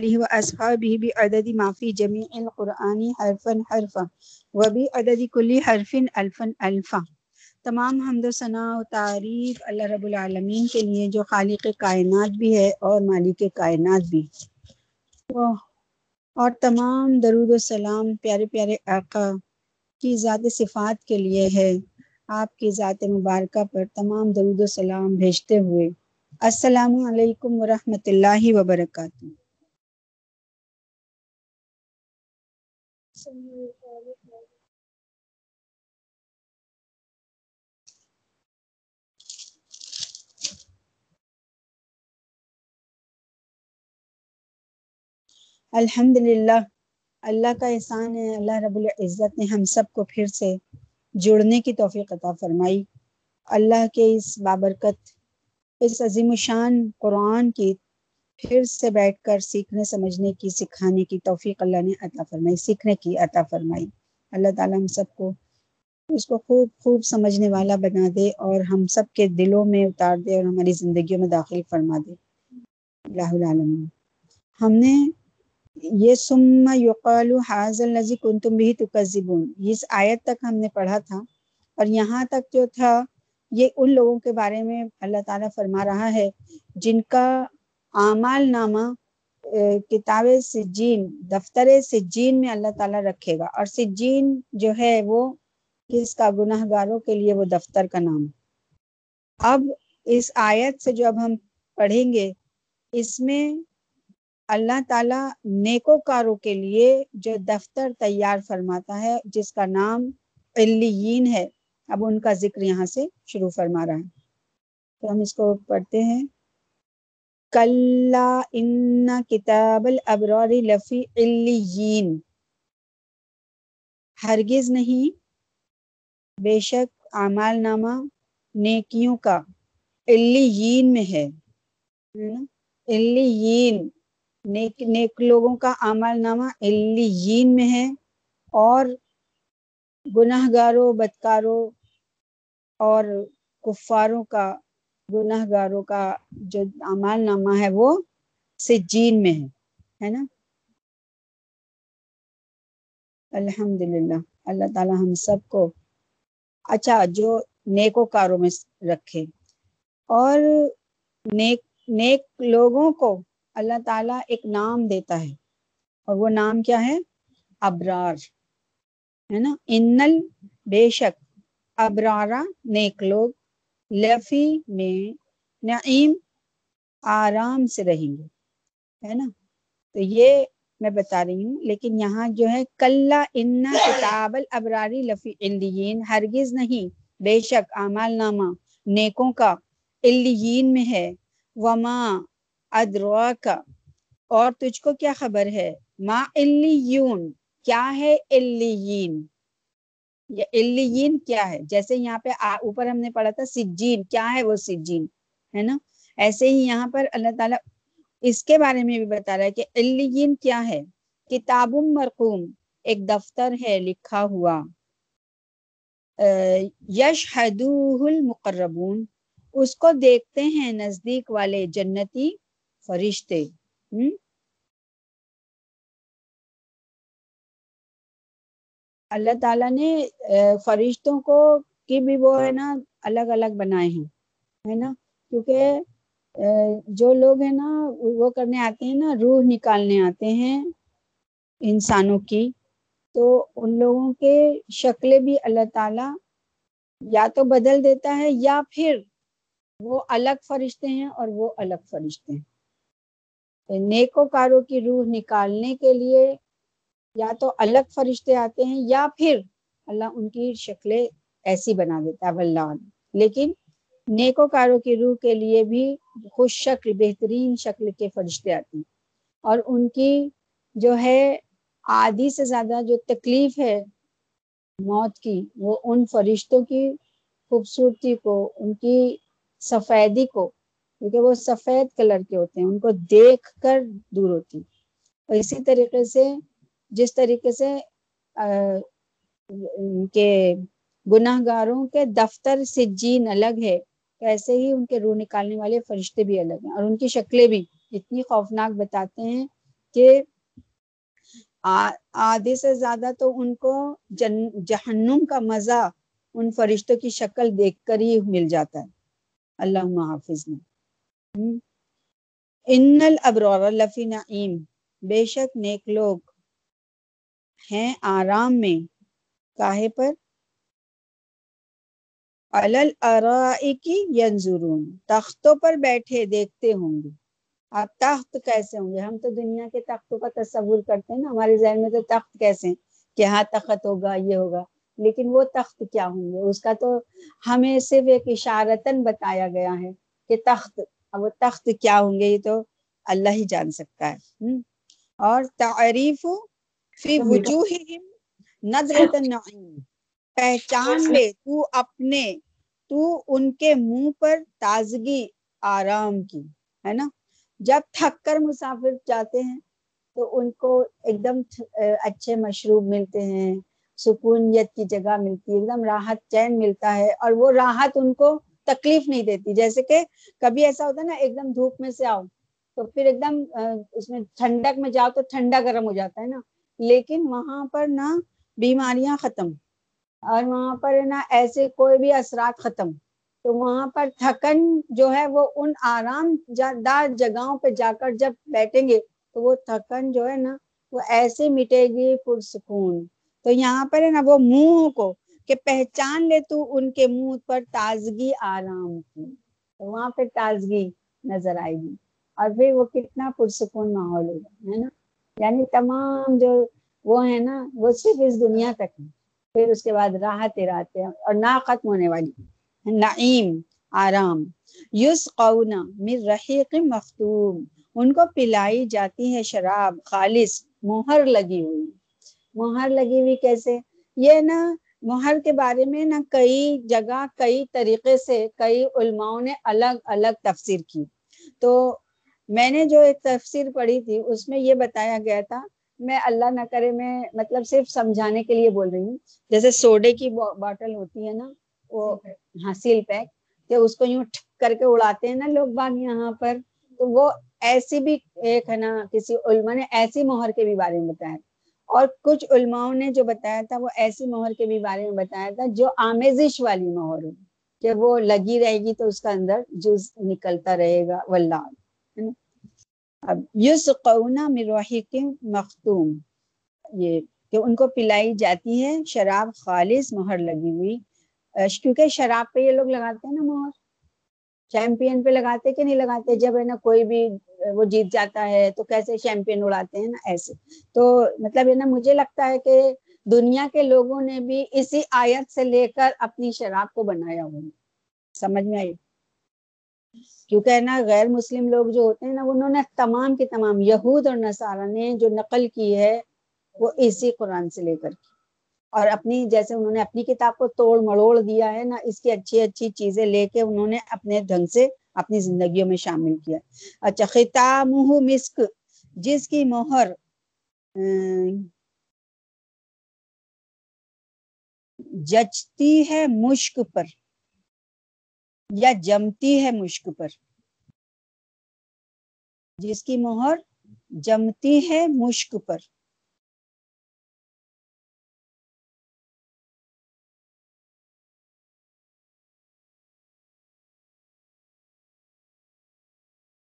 علیہ واصحابہ بعدد ما فی جمیع القرآن حرفا حرفا وبعدد کل حرف الفا الفا۔ تمام حمد و ثناء و تعریف اللہ رب العالمین کے لیے جو خالق کائنات بھی ہے اور مالک کائنات بھی۔ اور تمام درود و سلام پیارے پیارے آقا کی ذات صفات کے لیے ہے۔ آپ کی ذات مبارکہ پر تمام درود و سلام بھیجتے ہوئے۔ السلام علیکم ورحمۃ اللہ وبرکاتہ۔ الحمد للہ اللہ کا احسان ہے، اللہ رب العزت نے ہم سب کو پھر سے جڑنے کی توفیق عطا فرمائی۔ اللہ کے اس بابرکت، اس عظیم شان قرآن کی پھر سے بیٹھ کر سیکھنے، سمجھنے کی، سکھانے کی توفیق اللہ نے عطا فرمائی، سیکھنے کی عطا فرمائی۔ اللہ تعالیٰ ہم سب کو اس کو خوب خوب سمجھنے والا بنا دے اور ہم سب کے دلوں میں اتار دے اور ہماری زندگیوں میں داخل فرما دے۔ اللہ العالمین۔ ہم نے یہ سم یقال حاض الزی کن تم بھی تکذبون۔ اس آیت تک ہم نے پڑھا تھا اور یہاں تک جو تھا، یہ ان لوگوں کے بارے میں اللہ تعالیٰ فرما رہا ہے جن کا اعمال نامہ کتاب سجین، دفتر سجین میں اللہ تعالیٰ رکھے گا۔ اور سجین جو ہے وہ کس کا؟ گناہ گاروں کے لیے وہ دفتر کا نام۔ اب اس آیت سے جو اب ہم پڑھیں گے، اس میں اللہ تعالیٰ نیکو کاروں کے لیے جو دفتر تیار فرماتا ہے، جس کا نام علیین ہے۔ اب ان کا ذکر یہاں سے شروع فرما رہا ہے۔ تو ہم اس کو پڑھتے ہیں۔ کل ان کتاب الابرار لفی علیین ہرگز نہیں؟ بے شک اعمال نامہ نیکیوں کا. علیین میں ہے. علیین نیک نیک لوگوں کا اعمال نامہ علیین میں ہے اور گناہ گاروں بدکاروں اور کفاروں کا گناہ گاروں کا جو اعمال نامہ ہے وہ سجین میں ہے ہے نا؟ الحمد للہ اللہ تعالی ہم سب کو اچھا جو نیکو کاروں میں رکھے۔ اور نیک نیک لوگوں کو اللہ تعالیٰ ایک نام دیتا ہے۔ اور وہ نام کیا ہے؟ ابرار، ہے نا؟ انل، بے شک، ابرارا نیک لوگ لفی میں نعیم آرام سے رہیں گے، ہے نا؟ تو یہ میں بتا رہی ہوں، لیکن یہاں جو ہے کل ان کتاب الابراری لفی الین ہرگز نہیں، بے شک اعمال نامہ نیکوں کا الین میں ہے۔ وما ادرا کا اور تجھ کو کیا خبر ہے؟ ما الیون کیا ہے الین الین کیا ہے؟ جیسے یہاں پہ اوپر ہم نے پڑھا تھا سجین، کیا ہے وہ سجین؟ ہے نا؟ ایسے ہی یہاں پر اللہ تعالیٰ اس کے بارے میں بھی بتا رہا ہے کہ الین کیا ہے؟ کتاب مرقوم، ایک دفتر ہے لکھا ہوا۔ یش المقربون، اس کو دیکھتے ہیں نزدیک والے جنتی فرشتے۔ ہم؟ اللہ تعالیٰ نے فرشتوں کو کی بھی وہ ہے نا الگ الگ بنائے ہیں ہے نا؟ کیونکہ جو لوگ ہیں نا وہ کرنے آتے ہیں نا روح نکالنے آتے ہیں انسانوں کی۔ تو ان لوگوں کے شکلیں بھی اللہ تعالیٰ یا تو بدل دیتا ہے یا پھر وہ الگ فرشتے ہیں اور وہ الگ فرشتے ہیں۔ نیکو کاروں کی روح نکالنے کے لیے یا تو الگ فرشتے آتے ہیں یا پھر اللہ ان کی شکلیں ایسی بنا دیتا ہے اللہ لیکن نیکو کاروں کی روح کے لیے بھی خوش شکل، بہترین شکل کے فرشتے آتے ہیں۔ اور ان کی جو ہے آدھی سے زیادہ جو تکلیف ہے موت کی، وہ ان فرشتوں کی خوبصورتی کو، ان کی سفیدی کو، کیونکہ وہ سفید کلر کے ہوتے ہیں، ان کو دیکھ کر دور ہوتی اور اسی طریقے سے جس طریقے سے کے گناہ گاروں کے دفتر سے جین الگ ہے، ایسے ہی ان کے روح نکالنے والے فرشتے بھی الگ ہیں اور ان کی شکلیں بھی اتنی خوفناک بتاتے ہیں کہ آدھے سے زیادہ تو ان کو جن، جہنم کا مزہ ان فرشتوں کی شکل دیکھ کر ہی مل جاتا ہے۔ اللہ حافظ نے ان الابرار لفی نعیم بے شک نیک لوگ ہیں آرام میں۔ کاہے پر۔ کی ینظرون تختوں پر بیٹھے دیکھتے ہوں گے۔ اب تخت کیسے ہوں گے؟ ہم تو دنیا کے تختوں کا تصور کرتے ہیں نا۔ ہمارے ذہن میں تو تخت کیسے ہیں کہ ہاں تخت ہوگا، یہ ہوگا۔ لیکن وہ تخت کیا ہوں گے؟ اس کا تو ہمیں صرف ایک اشارتن بتایا گیا ہے کہ تخت، اب وہ تخت کیا ہوں گے؟ یہ تو اللہ ہی جان سکتا ہے۔ اور تعریف فی وجوہہم ندرت النعیم۔ پہچان لے تو اپنے تو ان کے منہ پر تازگی آرام کی ہے نا؟ جب تھک کر مسافر جاتے ہیں تو ان کو ایک دم اچھے مشروب ملتے ہیں سکونیت کی جگہ ملتی ہے ایک دم راحت چین ملتا ہے اور وہ راحت ان کو تکلیف نہیں دیتی۔ جیسے کہ کبھی ایسا ہوتا ہے نا ایک دم دھوپ میں سے آؤ تو پھر ایک دم اس میں ٹھنڈک میں جاؤ تو ٹھنڈا گرم ہو جاتا ہے نا۔ لیکن وہاں پر نہ بیماریاں ختم اور وہاں پر نا ایسے کوئی بھی اثرات ختم۔ تو وہاں پر تھکن جو ہے وہ ان آرام دار جگہوں پہ جا کر جب بیٹھیں گے تو وہ تھکن جو ہے نا وہ ایسے مٹے گی پرسکون۔ تو یہاں پر ہے نا وہ منہ کو کہ پہچان لے تو ان کے منہ پر تازگی آرام کی۔ تو وہاں پہ تازگی نظر آئے گی اور پھر وہ کتنا پرسکون ماحول ہوگا، ہے نا یعنی تمام جو وہ ہے نا، وہ صرف اس دنیا تک ہے پھر اس کے بعد راحت راتے ہیں اور نہ ختم ہونے والی۔ نعیم، آرام۔ یس قونا مر رحیق مختوم ان کو پلائی جاتی ہے شراب، خالص، مہر لگی ہوئی۔ مہر لگی ہوئی کیسے؟ یہ نا، مہر کے بارے میں نا کئی جگہ، کئی طریقے سے، کئی علماؤں نے الگ الگ تفسیر کی۔ تو میں نے جو ایک تفسیر پڑھی تھی، اس میں یہ بتایا گیا تھا، میں اللہ نہ کرے میں مطلب صرف سمجھانے کے لیے بول رہی ہوں۔ جیسے سوڈے کی باٹل ہوتی ہے نا، وہ ہاں، حاصل پیک، کہ اس کو یوں کر کے اڑاتے ہیں نا لوگ باغ یہاں پر، تو وہ ایسی بھی ایک ہے نا، کسی علما نے ایسی مہر کے بھی بارے میں بتایا۔ اور کچھ علماؤں نے جو بتایا تھا، وہ ایسی مہر کے بھی بارے میں بتایا تھا جو آمیزش والی مہر ہو، کہ وہ لگی رہے گی تو اس کا اندر جز نکلتا رہے گا، واللہ۔ اب یوس قونا مروحق مختوم۔ یہ کہ ان کو پلائی جاتی ہے، شراب خالص مہر لگی ہوئی۔ کیونکہ شراب پہ یہ لوگ لگاتے ہیں نا مہر۔ چیمپئن پہ لگاتے کہ نہیں لگاتے؟ جب ہے نا کوئی بھی، وہ جیت جاتا ہے تو کیسے چیمپئن اڑاتے ہیں نا؟ ایسے۔ تو مطلب ہے نا، مجھے لگتا ہے کہ دنیا کے لوگوں نے بھی اسی آیت سے لے کر اپنی شراب کو بنایا ہوا سمجھ میں آئی؟ کیونکہ نا غیر مسلم لوگ جو ہوتے ہیں نا، انہوں نے تمام کے تمام یہود اور نصارہ نے جو نقل کی ہے، وہ اسی قرآن سے لے کر کی۔ اور اپنی، جیسے انہوں نے اپنی کتاب کو توڑ مڑوڑ دیا ہے نا، اس کی اچھی اچھی چیزیں لے کے انہوں نے اپنے ڈھنگ سے اپنی زندگیوں میں شامل کیا۔ اچھا خطام مسک، جس کی مہر جچتی ہے مشک پر۔ یا جمتی ہے مشک پر۔ جس کی مہر جمتی ہے مشک پر۔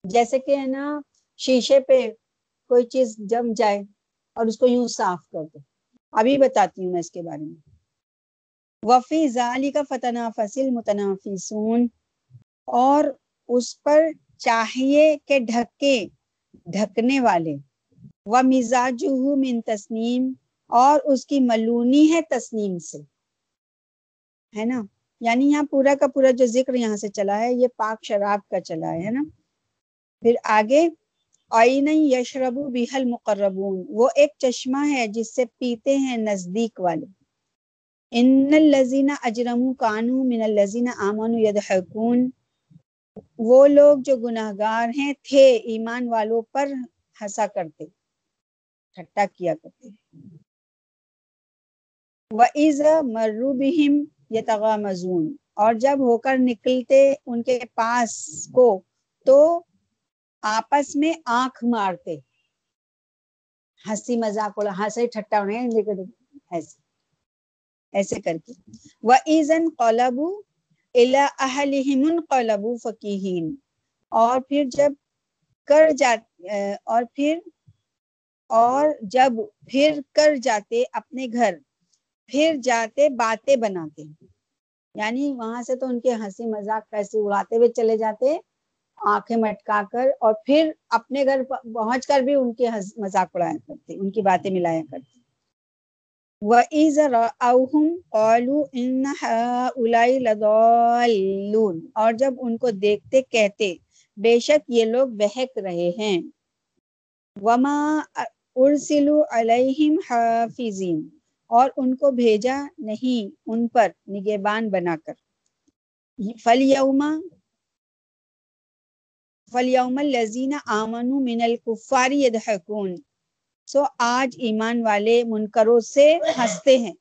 جیسے کہ ہے نا، شیشے پہ کوئی چیز جم جائے اور اس کو یوں صاف کر دو۔ ابھی بتاتی ہوں میں اس کے بارے میں۔ وفی ظالی کا فتح فصل متنافسون اور اس پر چاہیے کہ ڈھکے، ڈھکنے والے۔ و مزاج من تسنیم، اور اس کی ملونی ہے تسنیم سے۔ ہے نا؟ یعنی یہاں پورا کا پورا جو ذکر یہاں سے چلا ہے، یہ پاک شراب کا چلا ہے نا؟ پھر آگے آئین یشرب بحل مقربون وہ ایک چشمہ ہے جس سے پیتے ہیں نزدیک والے۔ ان الزین اجرم کانو من الزین آمن یدحکون وہ لوگ جو گناہ گار ہیں، تھے، ایمان والوں پر ہنسا کرتے ٹھٹا کیا کرتے۔ وَإِذَا مَرُّ بِهِمْ يَتَغَامَزُونَ۔ اور جب ہو کر نکلتے ان کے پاس کو، تو آپس میں آنکھ مارتے۔ ہنسی مذاق ہنسے ٹھٹا ہونے ایسے ایسے کر کے۔ وہ ایزن قلبو اہلہم قلبو فقیہین اور پھر جب کر جاتے اور پھر، اور جب پھر کر جاتے اپنے گھر، پھر جاتے باتیں بناتے۔ یعنی وہاں سے تو ان کے ہنسی مذاق پیسے اڑاتے ہوئے چلے جاتے، آنکھیں مٹکا کر، اور پھر اپنے گھر پہنچ کر بھی ان کے مذاق اڑایا کرتے، ان کی باتیں ملایا کرتے۔ اور جب ان کو دیکھتے کہتے، بے شک یہ لوگ بہک رہے ہیں۔ وما ارسلوا علیہم حافظین اور ان کو بھیجا نہیں، ان پر نگہبان بنا کر۔ فلیوم فلیوم الذین آمنوا من الکفار یضحکون سو آج ایمان والے منکروں سے ہنستے ہیں۔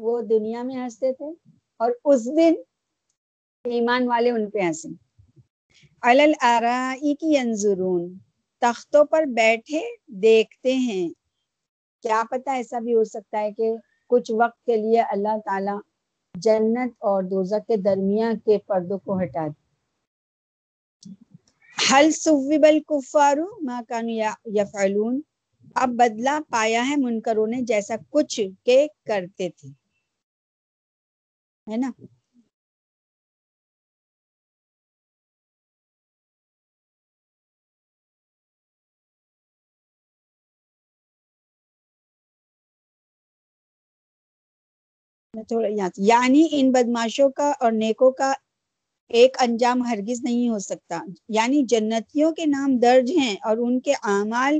وہ دنیا میں ہنستے تھے اور اس دن ایمان والے ان پہ ہنسیں علل کی ینظرون تختوں پر بیٹھے دیکھتے ہیں۔ کیا پتا ایسا بھی ہو سکتا ہے کہ کچھ وقت کے لیے اللہ تعالی جنت اور دوزک کے درمیان کے پردوں کو ہٹا دے۔ حل صوب الکفارو ما کانو یفعلون اب بدلہ پایا ہے منکروں نے جیسا کچھ کے کرتے تھے۔ ہے نا؟ یعنی ان بدماشوں کا اور نیکوں کا ایک انجام ہرگز نہیں ہو سکتا۔ یعنی جنتیوں کے نام درج ہیں اور ان کے اعمال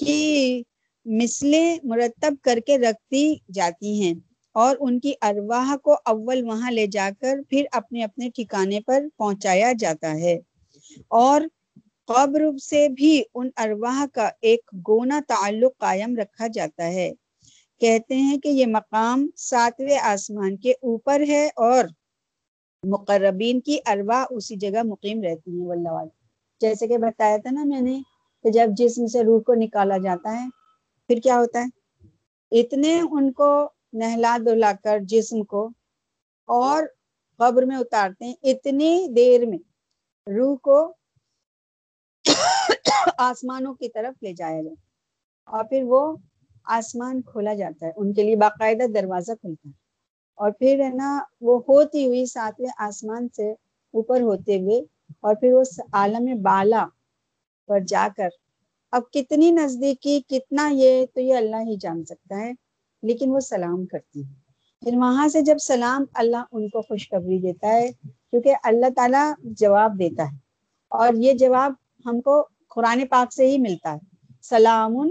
کی مثلیں مرتب کر کے رکھتی جاتی ہیں اور ان کی ارواح کو اول وہاں لے جا کر پھر اپنے اپنے ٹھکانے پر پہنچایا جاتا ہے۔ اور قبر سے بھی ان ارواح کا ایک گونا تعلق قائم رکھا جاتا ہے۔ کہتے ہیں کہ یہ مقام ساتویں آسمان کے اوپر ہے اور مقربین کی ارواح اسی جگہ مقیم رہتی ہیں۔ واللہ جیسے کہ بتایا تھا نا میں نے کہ جب جسم سے روح کو نکالا جاتا ہے، پھر کیا ہوتا ہے؟ اتنے ان کو نہلا دلا کر جسم کو اور قبر میں اتارتے ہیں اتنی دیر میں روح کو آسمانوں کی طرف لے جایا جائے اور پھر وہ آسمان کھولا جاتا ہے، ان کے لیے باقاعدہ دروازہ کھلتا ہے۔ اور پھر ہے نا، وہ ہوتی ہوئی ساتویں آسمان سے اوپر ہوتے ہوئے اور پھر وہ عالم بالا پر جا کر۔ اب کتنی نزدیکی، کتنا یہ، تو یہ اللہ ہی جان سکتا ہے۔ لیکن وہ سلام کرتی ہے۔ پھر وہاں سے جب سلام، اللہ ان کو خوشخبری دیتا ہے، کیونکہ اللہ تعالیٰ جواب دیتا ہے۔ اور یہ جواب ہم کو قرآن پاک سے ہی ملتا ہے۔ سلام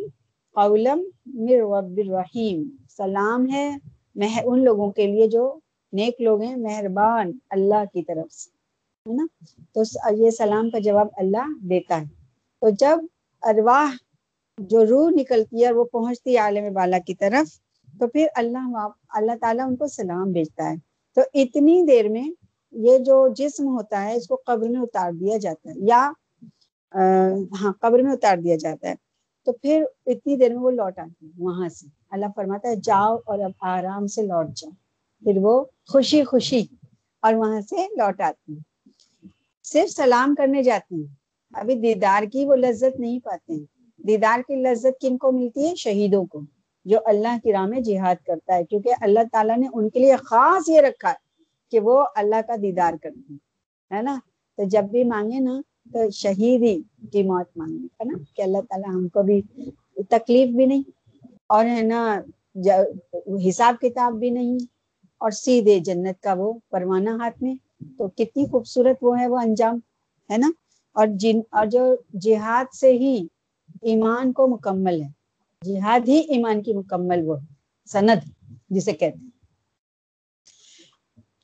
قولم مر رب الرحیم۔ سلام ہے ان لوگوں کے لیے جو نیک لوگ ہیں، مہربان اللہ کی طرف سے، ہے نا؟ تو یہ سلام کا جواب اللہ دیتا ہے۔ تو جب ارواح جو روح نکلتی ہے وہ پہنچتی ہے عالم بالا کی طرف، تو پھر اللہ اللہ تعالیٰ ان کو سلام بھیجتا ہے۔ تو اتنی دیر میں یہ جو جسم ہوتا ہے، اس کو قبر میں اتار دیا جاتا ہے۔ یا ہاں قبر میں اتار دیا جاتا ہے۔ تو پھر اتنی دیر میں وہ لوٹ آتی ہے وہاں سے۔ اللہ فرماتا ہے، جاؤ اور اب آرام سے لوٹ جاؤ۔ پھر وہ خوشی خوشی اور وہاں سے لوٹ آتی ہیں صرف سلام کرنے جاتی ہیں۔ ابھی دیدار کی وہ لذت نہیں پاتے ہیں۔ دیدار کی لذت کن کو ملتی ہے؟ شہیدوں کو۔ جو اللہ کی راہ میں جہاد کرتا ہے۔ کیونکہ اللہ تعالیٰ نے ان کے لیے خاص یہ رکھا ہے کہ وہ اللہ کا دیدار کرتے ہیں۔ ہے نا؟ تو جب بھی مانگے نا تو شہید ہی کی موت مانگے۔ ہے نا؟ کہ اللہ تعالیٰ ہم کو بھی تکلیف بھی نہیں اور ہے نا حساب کتاب بھی نہیں اور سیدھے جنت کا وہ پروانہ ہاتھ میں۔ تو کتنی خوبصورت وہ ہے وہ انجام۔ ہے نا؟ اور جن، اور جو جہاد سے ہی ایمان کو مکمل ہے۔ جہاد ہی ایمان کی مکمل وہ سند، جسے کہتے ہیں۔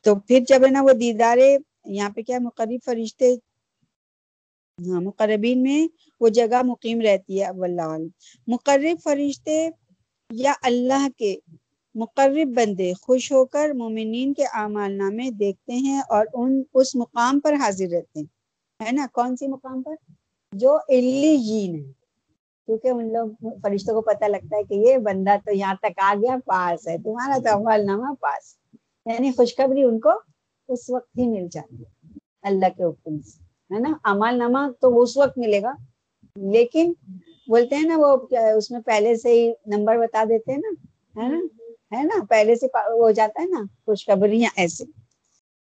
تو پھر جب ہے نا وہ دیدارے یہاں پہ کیا مقرب فرشتے ہاں مقربین میں وہ جگہ مقیم رہتی ہے اب اللہ مقرب فرشتے یا اللہ کے مقرب بندے خوش ہو کر مومنین کے اعمال نامے دیکھتے ہیں اور ان، اس مقام پر حاضر رہتے ہیں۔ ہے نا؟ کون سی مقام پر؟ جو علی جی ہے کیونکہ ان لوگ فرشتوں کو پتہ لگتا ہے کہ یہ بندہ تو یہاں تک آ گیا، پاس ہے۔ تمہارا تو عمل نامہ پاس۔ یعنی خوشخبری ان کو اس وقت ہی مل جاتی ہے۔ اللہ کے حکم سے، ہے نا؟ عمل نامہ تو اس وقت ملے گا۔ لیکن بولتے ہیں نا، وہ اس میں پہلے سے ہی نمبر بتا دیتے ہیں نا، ہے نا؟ ہے نا؟ پہلے سے ہو جاتا ہے نا، خوشخبریاں ایسے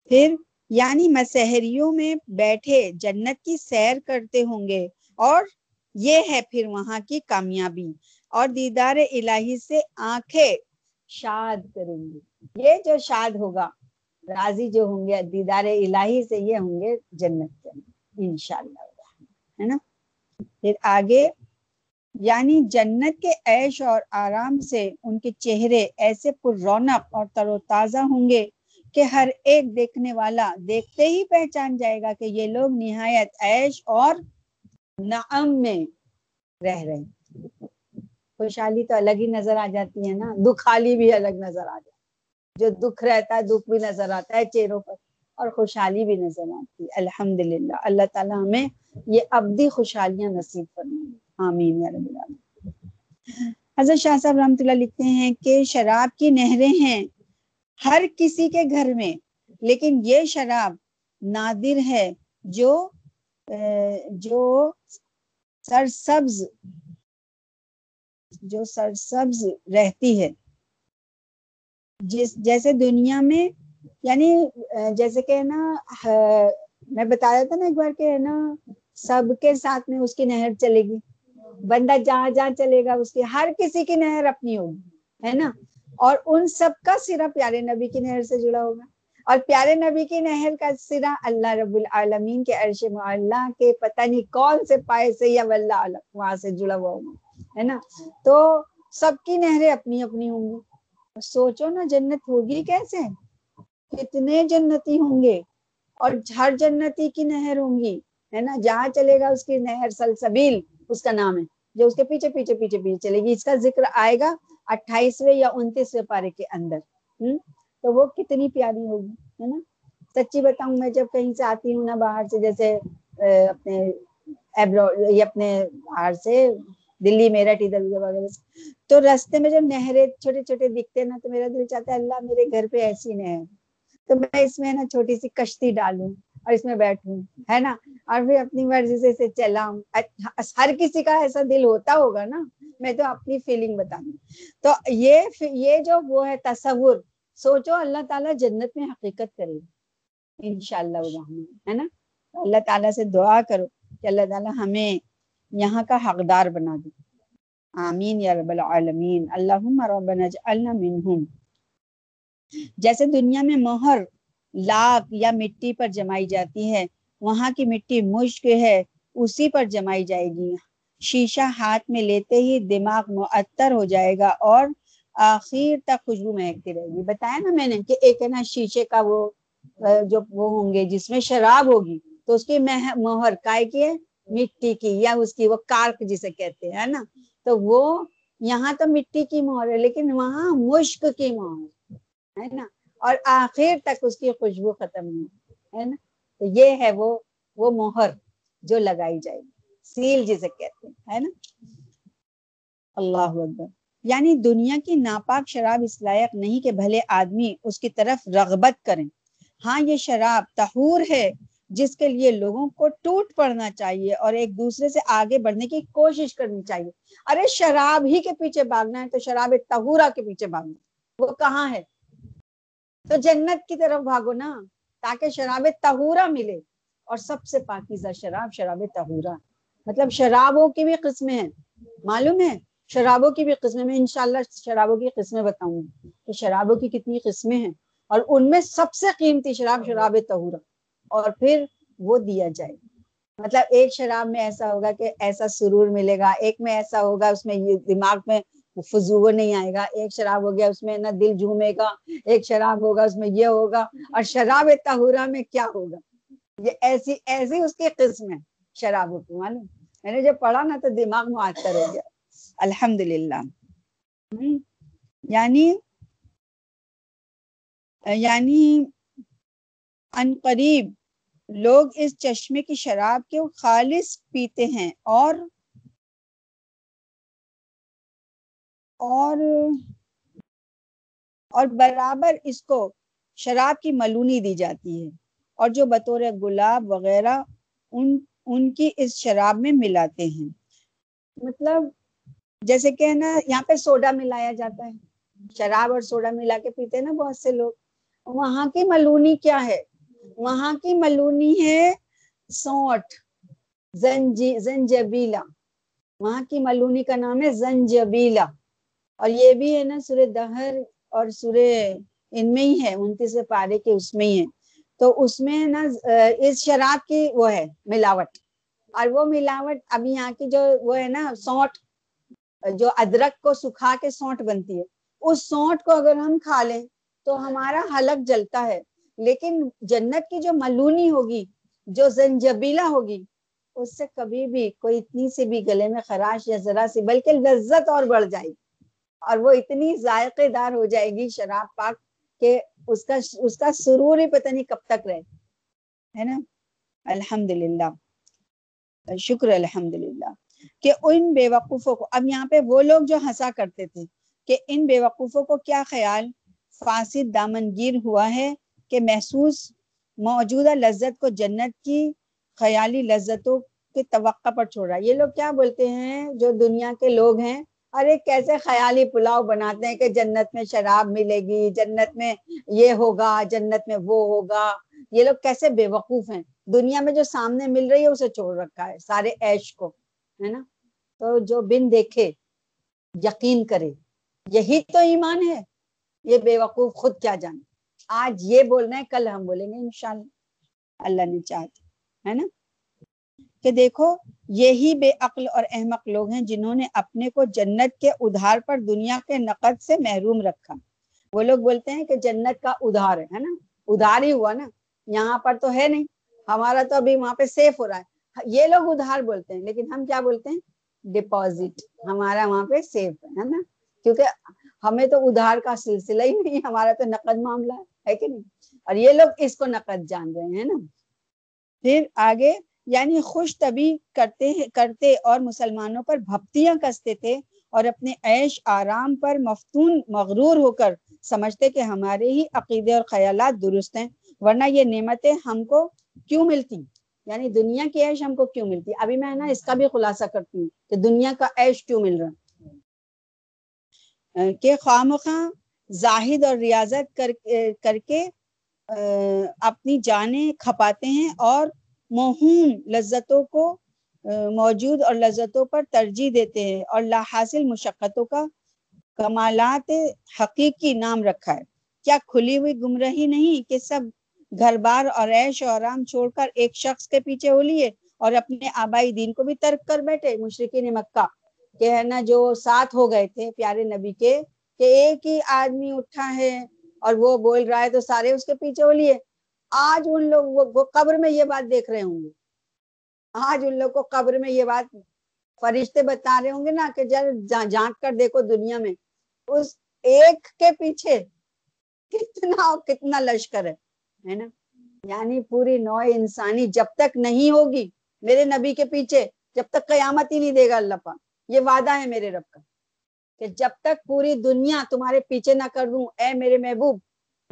پھر یعنی مسحریوں میں بیٹھے جنت کی سیر کرتے ہوں گے۔ اور یہ ہے پھر وہاں کی کامیابی۔ اور دیدار الہی سے آنکھیں شاد کریں گی یہ جو شاد ہوگا، راضی جو ہوں گے، دیدار الہی سے یہ ہوں گے جنت کے اندر۔ انشاءاللہ۔ ہے نا؟ پھر آگے یعنی جنت کے عیش اور آرام سے ان کے چہرے ایسے پر رونق اور تر و تازہ ہوں گے کہ ہر ایک دیکھنے والا دیکھتے ہی پہچان جائے گا کہ یہ لوگ نہایت عیش اور نعم میں رہ رہے خوشحالی تو الگ ہی نظر آ جاتی ہے نا، دکھالی بھی الگ نظر آ جاتی جو دکھ رہتا ہے، دکھ بھی نظر آتا ہے چہروں پر، اور خوشحالی بھی نظر آتی ہے۔ الحمد للہ اللہ تعالیٰ ہمیں یہ ابدی خوشحالیاں نصیب فرمائیں آمین یا رب العالمین۔ حضرت شاہ صاحب رحمۃ اللہ لکھتے ہیں کہ شراب کی نہریں ہیں۔ ہر کسی کے گھر میں، لیکن یہ شراب نادر ہے جو جو سرسبز جو سرسبز رہتی ہے۔ جس، جیسے دنیا میں یعنی جیسے کہ نا میں بتایا تھا نا ایک بار کہ نا، سب کے ساتھ میں اس کی نہر چلے گی۔ بندہ جہاں جہاں چلے گا، اس کی ہر کسی کی نہر اپنی ہوگی، ہے نا؟ اور ان سب کا سرا پیارے نبی کی نہر سے جڑا ہوگا۔ اور پیارے نبی کی نہر کا سرا اللہ رب العالمین کے عرش معلّہ کے پتہ نہیں کون سے پائے سے یا واللہ وہاں سے جڑا ہوا ہوگا، ہے نا؟ تو سب کی نہریں اپنی اپنی ہوں گی۔ سوچو نا جنت ہوگی کیسے؟ کتنے جنتی ہوں گے؟ اور ہر جنتی کی نہر ہوں گی، ہے نا؟ جہاں چلے گا اس کی نہر سلسبیل، اس کا نام ہے، جو اس کے پیچھے پیچھے پیچھے پیچھے چلے گی، اس کا ذکر آئے گا۔ اٹھائیسویں یا انتیسویں پارے کے اندر ہوں تو وہ کتنی پیاری ہوگی، ہے نا؟ سچی بتاؤں میں جب کہیں سے آتی ہوں نا باہر سے، جیسے اپنے ایبرو اپنے باہر سے، دلی، میرٹھ، ادھر ادھر وغیرہ سے، تو رستے میں جب نہریں چھوٹے چھوٹے دکھتے نا، تو میرا دل چاہتا ہے، اللہ میرے گھر پہ ایسی نہر، تو میں اس میں نا چھوٹی سی کشتی ڈالوں اور اس میں بیٹھوں، ہے نا؟ اور پھر اپنی مرضی سے اسے چلاؤں، ہر کسی کا ایسا دل ہوتا ہوگا نا میں تو اپنی فیلنگ بتاؤں۔ تو یہ یہ جو وہ ہے تصور، سوچو اللہ تعالیٰ جنت میں حقیقت کرے گا۔ ان شاء اللہ ہے نا؟ اللہ تعالیٰ سے دعا کرو کہ اللہ تعالیٰ ہمیں یہاں کا حقدار بنا دے۔ آمین یا رب العالمین۔ اللہم ربنا اجعلنا منہم۔ جیسے دنیا میں مہر، لاکھ یا مٹی پر جمائی جاتی ہے، وہاں کی مٹی مشک ہے، اسی پر جمائی جائے گی۔ شیشہ ہاتھ میں لیتے ہی دماغ معطر ہو جائے گا اور آخر تک خوشبو مہکتی رہے گی۔ بتایا نا میں نے کہ ایک ہے نا شیشے کا وہ، جو وہ ہوں گے جس میں شراب ہوگی، تو اس کی مہر کائے کی ہے؟ مٹی کی یا اس کی وہ کارک جسے کہتے ہیں نا؟ تو وہ یہاں تو مٹی کی مہر ہے، لیکن وہاں مشک کی مہر ہے نا؟ اور آخر تک اس کی خوشبو ختم نہیں ہے نا؟ تو یہ ہے وہ وہ مہر جو لگائی جائے گی۔ سیل جسے کہتے ہیں، ہے نا؟ اللہ اکبر۔ یعنی دنیا کی ناپاک شراب اس لائق نہیں کہ بھلے آدمی اس کی طرف رغبت کریں۔ ہاں یہ شراب تہور ہے، جس کے لیے لوگوں کو ٹوٹ پڑنا چاہیے اور ایک دوسرے سے آگے بڑھنے کی کوشش کرنی چاہیے۔ ارے، شراب ہی کے پیچھے بھاگنا ہے تو شراب تہورا کے پیچھے بھاگنا۔ وہ کہاں ہے؟ تو جنت کی طرف بھاگو نا، تاکہ شراب تہورا ملے۔ اور سب سے پاکیزہ شراب شراب تہورا مطلب شرابوں کی بھی قسمیں ہیں۔ معلوم ہے؟ شرابوں کی بھی قسمیں، میں انشاءاللہ شرابوں کی قسمیں بتاؤں۔ گی کہ شرابوں کی کتنی قسمیں ہیں۔ اور ان میں سب سے قیمتی شراب شراب تہورا اور پھر وہ دیا جائے۔ مطلب ایک شراب میں ایسا ہوگا کہ ایسا سرور ملے گا، ایک میں ایسا ہوگا، اس میں یہ دماغ میں فضو نہیں آئے گا۔ ایک شراب ہو گیا، اس میں نا دل جھومے گا۔ ایک شراب ہوگا، اس میں یہ ہوگا۔ اور شراب تہورا میں کیا ہوگا؟ یہ ایسی ایسی اس کی قسم ہے شرابوں کی، معلوم؟ میں نے جب پڑھا نا تو دماغ معطر ہو گیا۔ الحمد للہ یعنی یعنی ان قریب لوگ اس چشمے کی شراب کے خالص پیتے ہیں اور اور اور برابر اس کو شراب کی ملونی دی جاتی ہے۔ اور جو بطور گلاب وغیرہ، ان ان کی اس شراب میں ملاتے ہیں۔ مطلب جیسے کہ نا، یہاں پہ سوڈا ملایا جاتا ہے۔ شراب اور سوڈا ملا کے پیتے ہیں نا بہت سے لوگ۔ وہاں کی ملونی کیا ہے؟ وہاں کی ملونی ہے سونٹ زنجی، زنجبیلا۔ وہاں کی ملونی کا نام ہے زنجبیلا۔ اور یہ بھی ہے نا سورہ دہر اور سورہ ان میں ہی ہے انتیس پارے کے اس میں ہی ہے۔ تو اس میں نا اس شراب کی وہ ہے، ملاوٹ۔ اور وہ ملاوٹ ابھی یہاں کی جو وہ ہے نا، سونٹ، جو ادرک کو سکھا کے سونٹ بنتی ہے۔ اس سونٹ کو اگر ہم کھا لیں تو ہمارا حلق جلتا ہے۔ لیکن جنت کی جو ملونی ہوگی، جو زنجبیلا ہوگی، اس سے کبھی بھی کوئی اتنی سے بھی گلے میں خراش یا ذرا سی، بلکہ لذت اور بڑھ جائے گی۔ اور وہ اتنی ذائقے دار ہو جائے گی، شراب پاک کہ اس کا اس کا سرور ہی پتہ نہیں کب تک رہے، ہے نا؟ الحمد للہ شکر الحمد للہ کہ ان بے وقوفوں کو، اب یہاں پہ وہ لوگ جو ہنسا کرتے تھے کہ ان بے وقوفوں کو کیا خیال؟ فاسد دامنگیر ہوا ہے کہ محسوس موجودہ لذت کو جنت کی خیالی لذتوں کے توقع پر چھوڑا یہ لوگ کیا بولتے ہیں؟ جو دنیا کے لوگ ہیں ارے کیسے خیالی پلاؤ بناتے ہیں کہ جنت میں شراب ملے گی، جنت میں یہ ہوگا، جنت میں وہ ہوگا۔ یہ لوگ کیسے بے وقوف ہیں؟ دنیا میں جو سامنے مل رہی ہے، اسے چھوڑ رکھا ہے، سارے ایش کو، ہے نا؟ تو جو بن دیکھے، یقین کرے، یہی تو ایمان ہے۔ یہ بے وقوف خود کیا جانے؟ آج یہ بولنا ہے، کل ہم بولیں گے انشاءاللہ۔ اللہ نے چاہتے ہے نا؟ کہ دیکھو، یہی بے عقل اور احمق لوگ ہیں جنہوں نے اپنے کو جنت کے ادھار پر دنیا کے نقد سے محروم رکھا۔ وہ لوگ بولتے ہیں کہ جنت کا ادھار ہے نا؟ ادھار ہی ہوا نا۔ یہاں پر تو ہے نہیں۔ ہمارا تو ابھی وہاں پہ سیف ہو رہا ہے۔ یہ لوگ ادھار بولتے ہیں، لیکن ہم کیا بولتے ہیں؟ ڈپوزٹ ہمارا وہاں پہ سیف ہے نا؟ کیونکہ ہمیں تو ادھار کا سلسلہ ہی نہیں، ہمارا تو نقد معاملہ ہے کہ نہیں؟ اور یہ لوگ اس کو نقد جان رہے ہیں نا؟ پھر آگے یعنی خوش طبی کرتے کرتے اور مسلمانوں پر بھپتیاں کستے تھے اور اپنے عیش آرام پر مفتون مغرور ہو کر سمجھتے کہ ہمارے ہی عقیدے اور خیالات درست ہیں۔ ورنہ یہ نعمتیں ہم کو کیوں ملتی یعنی دنیا کی عیش ہم کو کیوں ملتی؟ ابھی میں نا اس کا بھی خلاصہ کرتی ہوں کہ دنیا کا عیش کیوں مل رہا کہ خواہ زاہد اور ریاضت کر کر کے اپنی جانیں کھپاتے ہیں اور موہوم لذتوں کو موجود اور لذتوں پر ترجیح دیتے ہیں اور لا حاصل مشقتوں کا کمالات حقیقی نام رکھا ہے۔ کیا کھلی ہوئی گمراہی نہیں کہ سب گھر بار اور عیش و آرام چھوڑ کر ایک شخص کے پیچھے ہو لیے اور اپنے آبائی دین کو بھی ترک کر بیٹھے؟ مشرقین مکہ کہ ہے نا جو ساتھ ہو گئے تھے پیارے نبی کے، کہ ایک ہی آدمی اٹھا ہے اور وہ بول رہا ہے تو سارے اس کے پیچھے ہو لیے۔ آج ان لوگ وہ قبر میں یہ بات دیکھ رہے ہوں گے۔ آج ان لوگ کو قبر میں یہ بات فرشتے بتا رہے ہوں گے نا کہ جب جانٹ کر دیکھو دنیا میں۔ اس ایک کے پیچھے کتنا کتنا لشکر ہے نا؟ یعنی پوری نو انسانی جب تک نہیں ہوگی میرے نبی کے پیچھے، جب تک قیامت ہی نہیں دے گا اللہ پاک۔ یہ وعدہ ہے میرے رب کا کہ جب تک پوری دنیا تمہارے پیچھے نہ کر دوں، اے میرے محبوب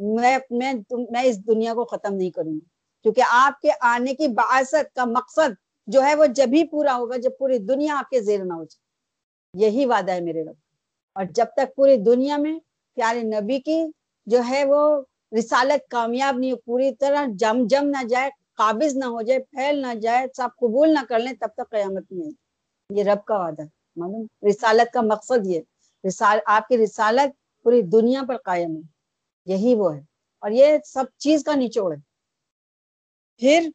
میں میں میں اس دنیا کو ختم نہیں کروں گی۔ کیونکہ آپ کے آنے کی باعثت کا مقصد جو ہے وہ جب ہی پورا ہوگا، جب پوری دنیا آپ کے زیر نہ ہو جائے۔ یہی وعدہ ہے میرے رب۔ اور جب تک پوری دنیا میں پیارے نبی کی جو ہے وہ رسالت کامیاب نہیں پوری طرح جم جم نہ جائے، قابض نہ ہو جائے، پھیل نہ جائے، سب قبول نہ کر لیں، تب تک قیامت نہیں ہے یہ رب کا وعدہ معلوم؟ رسالت کا مقصد یہ رسال آپ کی رسالت پوری دنیا پر قائم ہے۔ یہی وہ ہے۔ اور یہ سب چیز کا نچوڑ ہے۔ پھر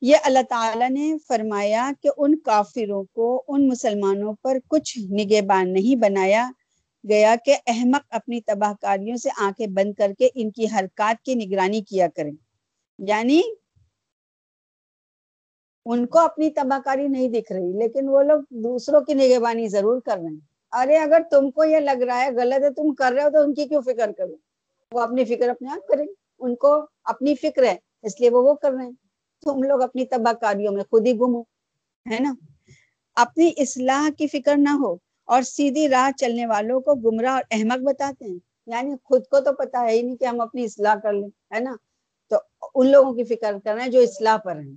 یہ اللہ تعالیٰ نے فرمایا کہ ان کافروں کو، ان مسلمانوں پر کچھ نگہبان نہیں بنایا گیا کہ احمق اپنی تباہ کاریوں سے آنکھیں بند کر کے ان کی حرکات کی نگرانی کیا کریں۔ یعنی ان کو اپنی تباہ کاری نہیں دکھ رہی، لیکن وہ لوگ دوسروں کی نگہبانی ضرور کر رہے ہیں۔ ارے اگر تم کو یہ لگ رہا ہے غلط ہے، تم کر رہے ہو تو ان کی کیوں فکر کرو؟ وہ اپنی فکر اپنے آپ کریں ان کو اپنی فکر ہے، اس لیے وہ وہ کر رہے ہیں۔ تم لوگ اپنی تباہ کاریوں میں خود ہی گمو ہے نا؟ اپنی اصلاح کی فکر نہ ہو اور سیدھی راہ چلنے والوں کو گمراہ اور احمق بتاتے ہیں۔ یعنی خود کو تو پتا ہے ہی نہیں کہ ہم اپنی اصلاح کر لیں، ہے نا؟ تو ان لوگوں کی فکر کر رہے ہیں جو اصلاح پر ہیں۔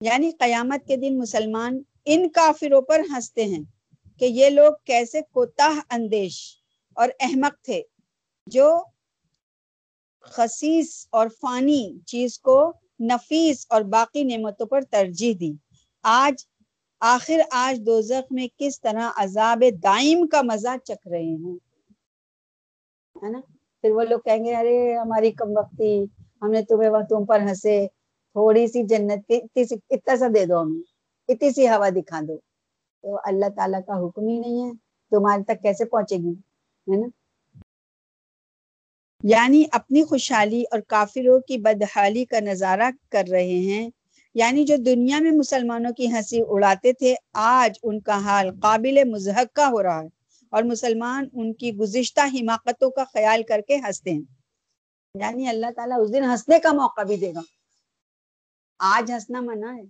یعنی قیامت کے دن مسلمان ان کافروں پر ہنستے ہیں۔ کہ یہ لوگ کیسے کوتاہ اندیش اور احمق تھے، جو خصیص اور فانی چیز کو نفیس اور باقی نعمتوں پر ترجیح دی۔ آج، آخر آج دوزخ میں کس طرح عذاب دائم کا مزہ چک رہے ہیں؟ ہے نا؟ پھر وہ لوگ کہیں گے، ارے ہماری کم وقتی، ہم نے تمہیں وہ تم پر ہنسے، تھوڑی سی جنت کی اتنا سا دے دو ہمیں، اتنی سی ہوا دکھا دو۔ تو اللہ تعالیٰ کا حکم ہی نہیں ہے تمہارے تک کیسے پہنچے گی؟ ہے نا؟ یعنی اپنی خوشحالی اور کافروں کی بدحالی کا نظارہ کر رہے ہیں۔ یعنی جو دنیا میں مسلمانوں کی ہنسی اڑاتے تھے، آج ان کا حال قابل مزحقہ ہو رہا ہے اور مسلمان ان کی گزشتہ حماقتوں کا خیال کر کے ہنستے ہیں۔ یعنی اللہ تعالیٰ اس دن ہنسنے کا موقع بھی دے گا۔ آج ہنسنا منع ہے۔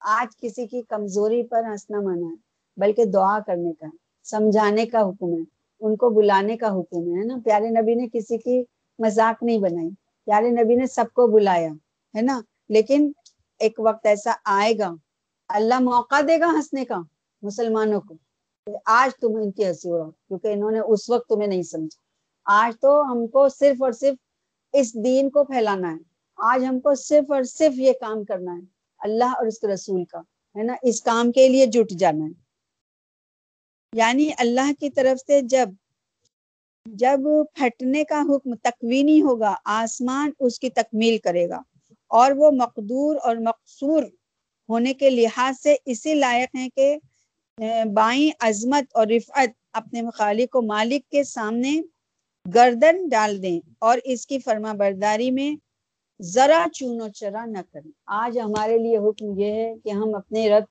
آج کسی کی کمزوری پر ہنسنا منع ہے۔ بلکہ دعا کرنے کا، سمجھانے کا حکم ہے، ان کو بلانے کا حکم ہے نا؟ پیارے نبی نے کسی کی مذاق نہیں بنائی، پیارے نبی نے سب کو بلایا، ہے نا؟ لیکن ایک وقت ایسا آئے گا، اللہ موقع دے گا ہنسنے کا مسلمانوں کو آج تم ان کی ہنسی اڑاؤ، کیونکہ انہوں نے اس وقت تمہیں نہیں سمجھا۔ آج تو ہم کو صرف اور صرف اس دین کو پھیلانا ہے، آج ہم کو صرف اور صرف یہ کام کرنا ہے، اللہ اور اس کے رسول کا، ہے نا؟ اس کام کے لیے جٹ جانا ہے۔ یعنی اللہ کی طرف سے جب جب پھٹنے کا حکم تکوینی ہوگا، آسمان اس کی تکمیل کرے گا۔ اور وہ مقدور اور مقصور ہونے کے لحاظ سے اسی لائق ہیں کہ بائیں عظمت اور رفعت اپنے مخالق و مالک کے سامنے گردن ڈال دیں اور اس کی فرما برداری میں ذرا چون و چرا نہ کریں۔ آج ہمارے لیے حکم یہ ہے کہ ہم اپنے رب